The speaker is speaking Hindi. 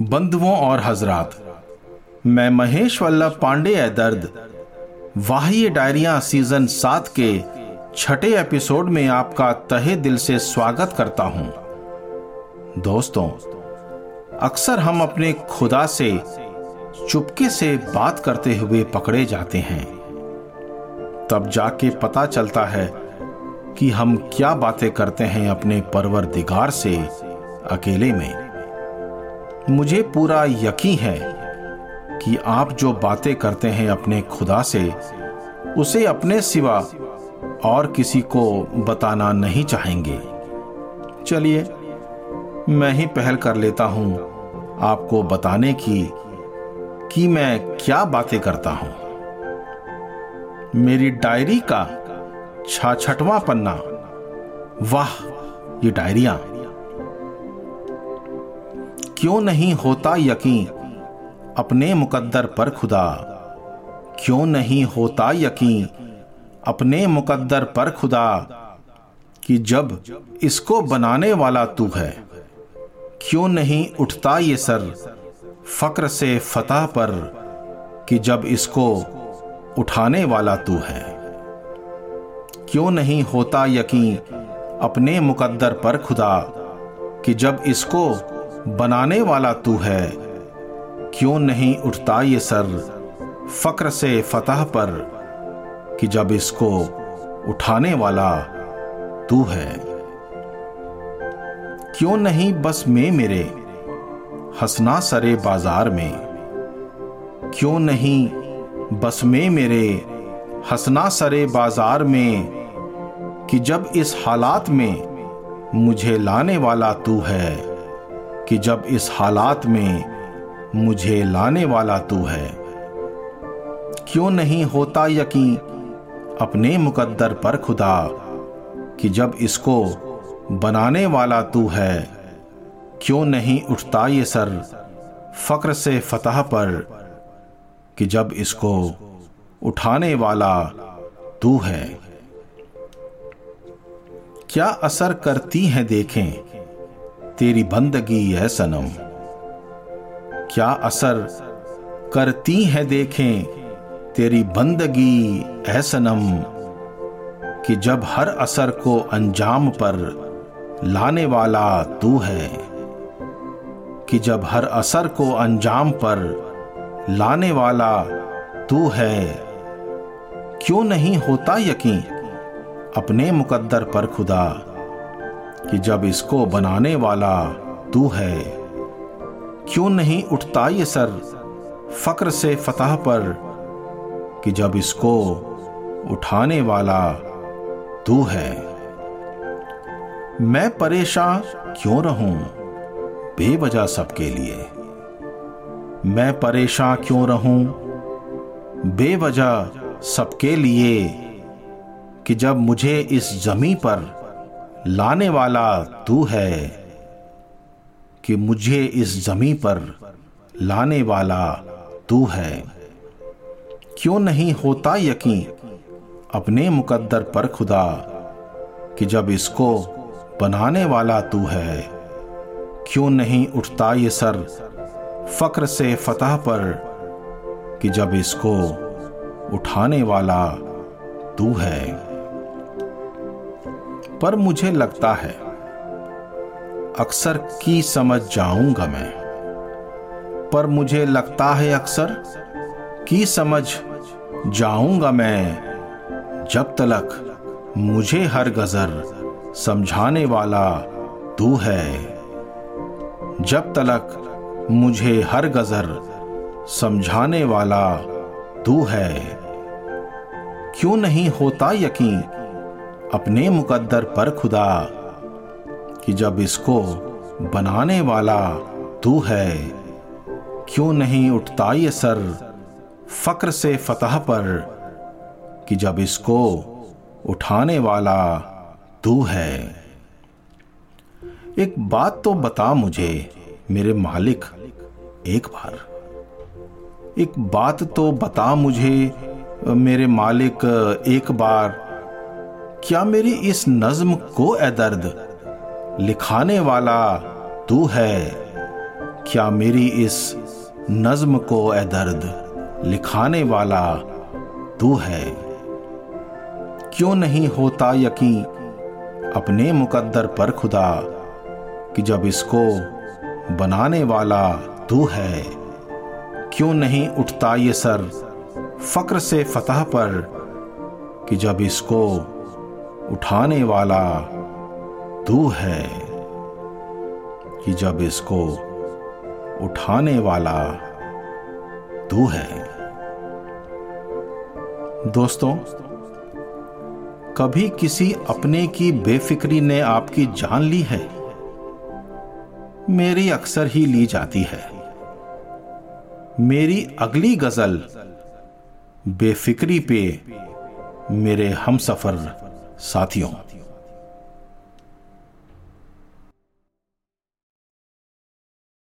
बंधुओं और हजरात, मैं महेश वल्लभ पांडे है दर्द। वाह्य डायरिया सीज़न सात के छठे एपिसोड में आपका तहे दिल से स्वागत करता हूँ। दोस्तों, अक्सर हम अपने खुदा से चुपके से बात करते हुए पकड़े जाते हैं। तब जाके पता चलता है कि हम क्या बातें करते हैं अपने परवर दिगार से अकेले में। मुझे पूरा यकीन है कि आप जो बातें करते हैं अपने खुदा से, उसे अपने सिवा और किसी को बताना नहीं चाहेंगे। चलिए, मैं ही पहल कर लेता हूँ आपको बताने की कि मैं क्या बातें करता हूँ। मेरी डायरी का छाछठवां पन्ना। वाह, ये डायरिया। क्यों नहीं होता यकीन? अपने मुकद्दर पर खुदा। क्यों नहीं होता यकीन? अपने मुकद्दर पर खुदा कि जब इसको बनाने वाला तू है। क्यों नहीं उठता ये सर फक्र से फतह पर कि जब इसको उठाने वाला तू है? क्यों नहीं होता यकीन? अपने मुकद्दर पर खुदा कि जब इसको बनाने वाला तू है। क्यों नहीं उठता ये सर फक्र से फतह पर कि जब इसको उठाने वाला तू है? क्यों नहीं बस में मेरे हंसना सरे बाज़ार में? क्यों नहीं बस में मेरे हंसना सरे बाज़ार में कि जब इस हालात में मुझे लाने वाला तू है? कि जब इस हालात में मुझे लाने वाला तू है, क्यों नहीं होता यकीन अपने मुकद्दर पर खुदा कि जब इसको बनाने वाला तू है, क्यों नहीं उठता ये सर फक्र से फतह पर कि जब इसको उठाने वाला तू है? क्या असर करती हैं देखें तेरी बंदगी है सनम। क्या असर करती है देखें? तेरी बंदगी है सनम, कि जब हर असर को अंजाम पर लाने वाला तू है, कि जब हर असर को अंजाम पर लाने वाला तू है, क्यों नहीं होता यकीन? अपने मुकद्दर पर खुदा कि जब इसको बनाने वाला तू है, क्यों नहीं उठता ये सर फक्र से फतह पर कि जब इसको उठाने वाला तू है? मैं परेशान क्यों रहूँ बेवजह सबके लिए? मैं परेशान क्यों रहूँ बेवजह सबके लिए कि जब मुझे इस जमी पर लाने वाला तू है कि मुझे इस जमी पर लाने वाला तू है। क्यों नहीं होता यकीन अपने मुकद्दर पर खुदा कि जब इसको बनाने वाला तू है, क्यों नहीं उठता ये सर फक्र से फतह पर कि जब इसको उठाने वाला तू है? पर मुझे लगता है, अक्सर की समझ जाऊँगा मैं। पर मुझे लगता है अक्सर की समझ जाऊँगा मैं जब तलक मुझे हर गजर समझाने वाला तू है। जब तलक मुझे हर गजर समझाने वाला तू है। क्यों नहीं होता यकीन अपने मुकद्दर पर खुदा कि जब इसको बनाने वाला तू है, क्यों नहीं उठता ये सर फक्र से फतह पर कि जब इसको उठाने वाला तू है? एक बात तो बता मुझे, मेरे मालिक, एक बार। एक बात तो बता मुझे, मेरे मालिक, एक बार। क्या मेरी इस नज्म को, ए दर्द, लिखाने वाला तू है? क्या मेरी इस नज्म को, ए दर्द, लिखाने वाला तू है? क्यों नहीं होता यकीन अपने मुकद्दर पर खुदा, कि जब इसको बनाने वाला तू है? क्यों नहीं उठता ये सर फक्र से फतह पर, कि जब इसको उठाने वाला तू है कि जब इसको उठाने वाला तू है। दोस्तों, कभी किसी अपने की बेफिक्री ने आपकी जान ली है? मेरी अक्सर ही ली जाती है। मेरी अगली गज़ल बेफिक्री पे मेरे हम सफ़र साथियों।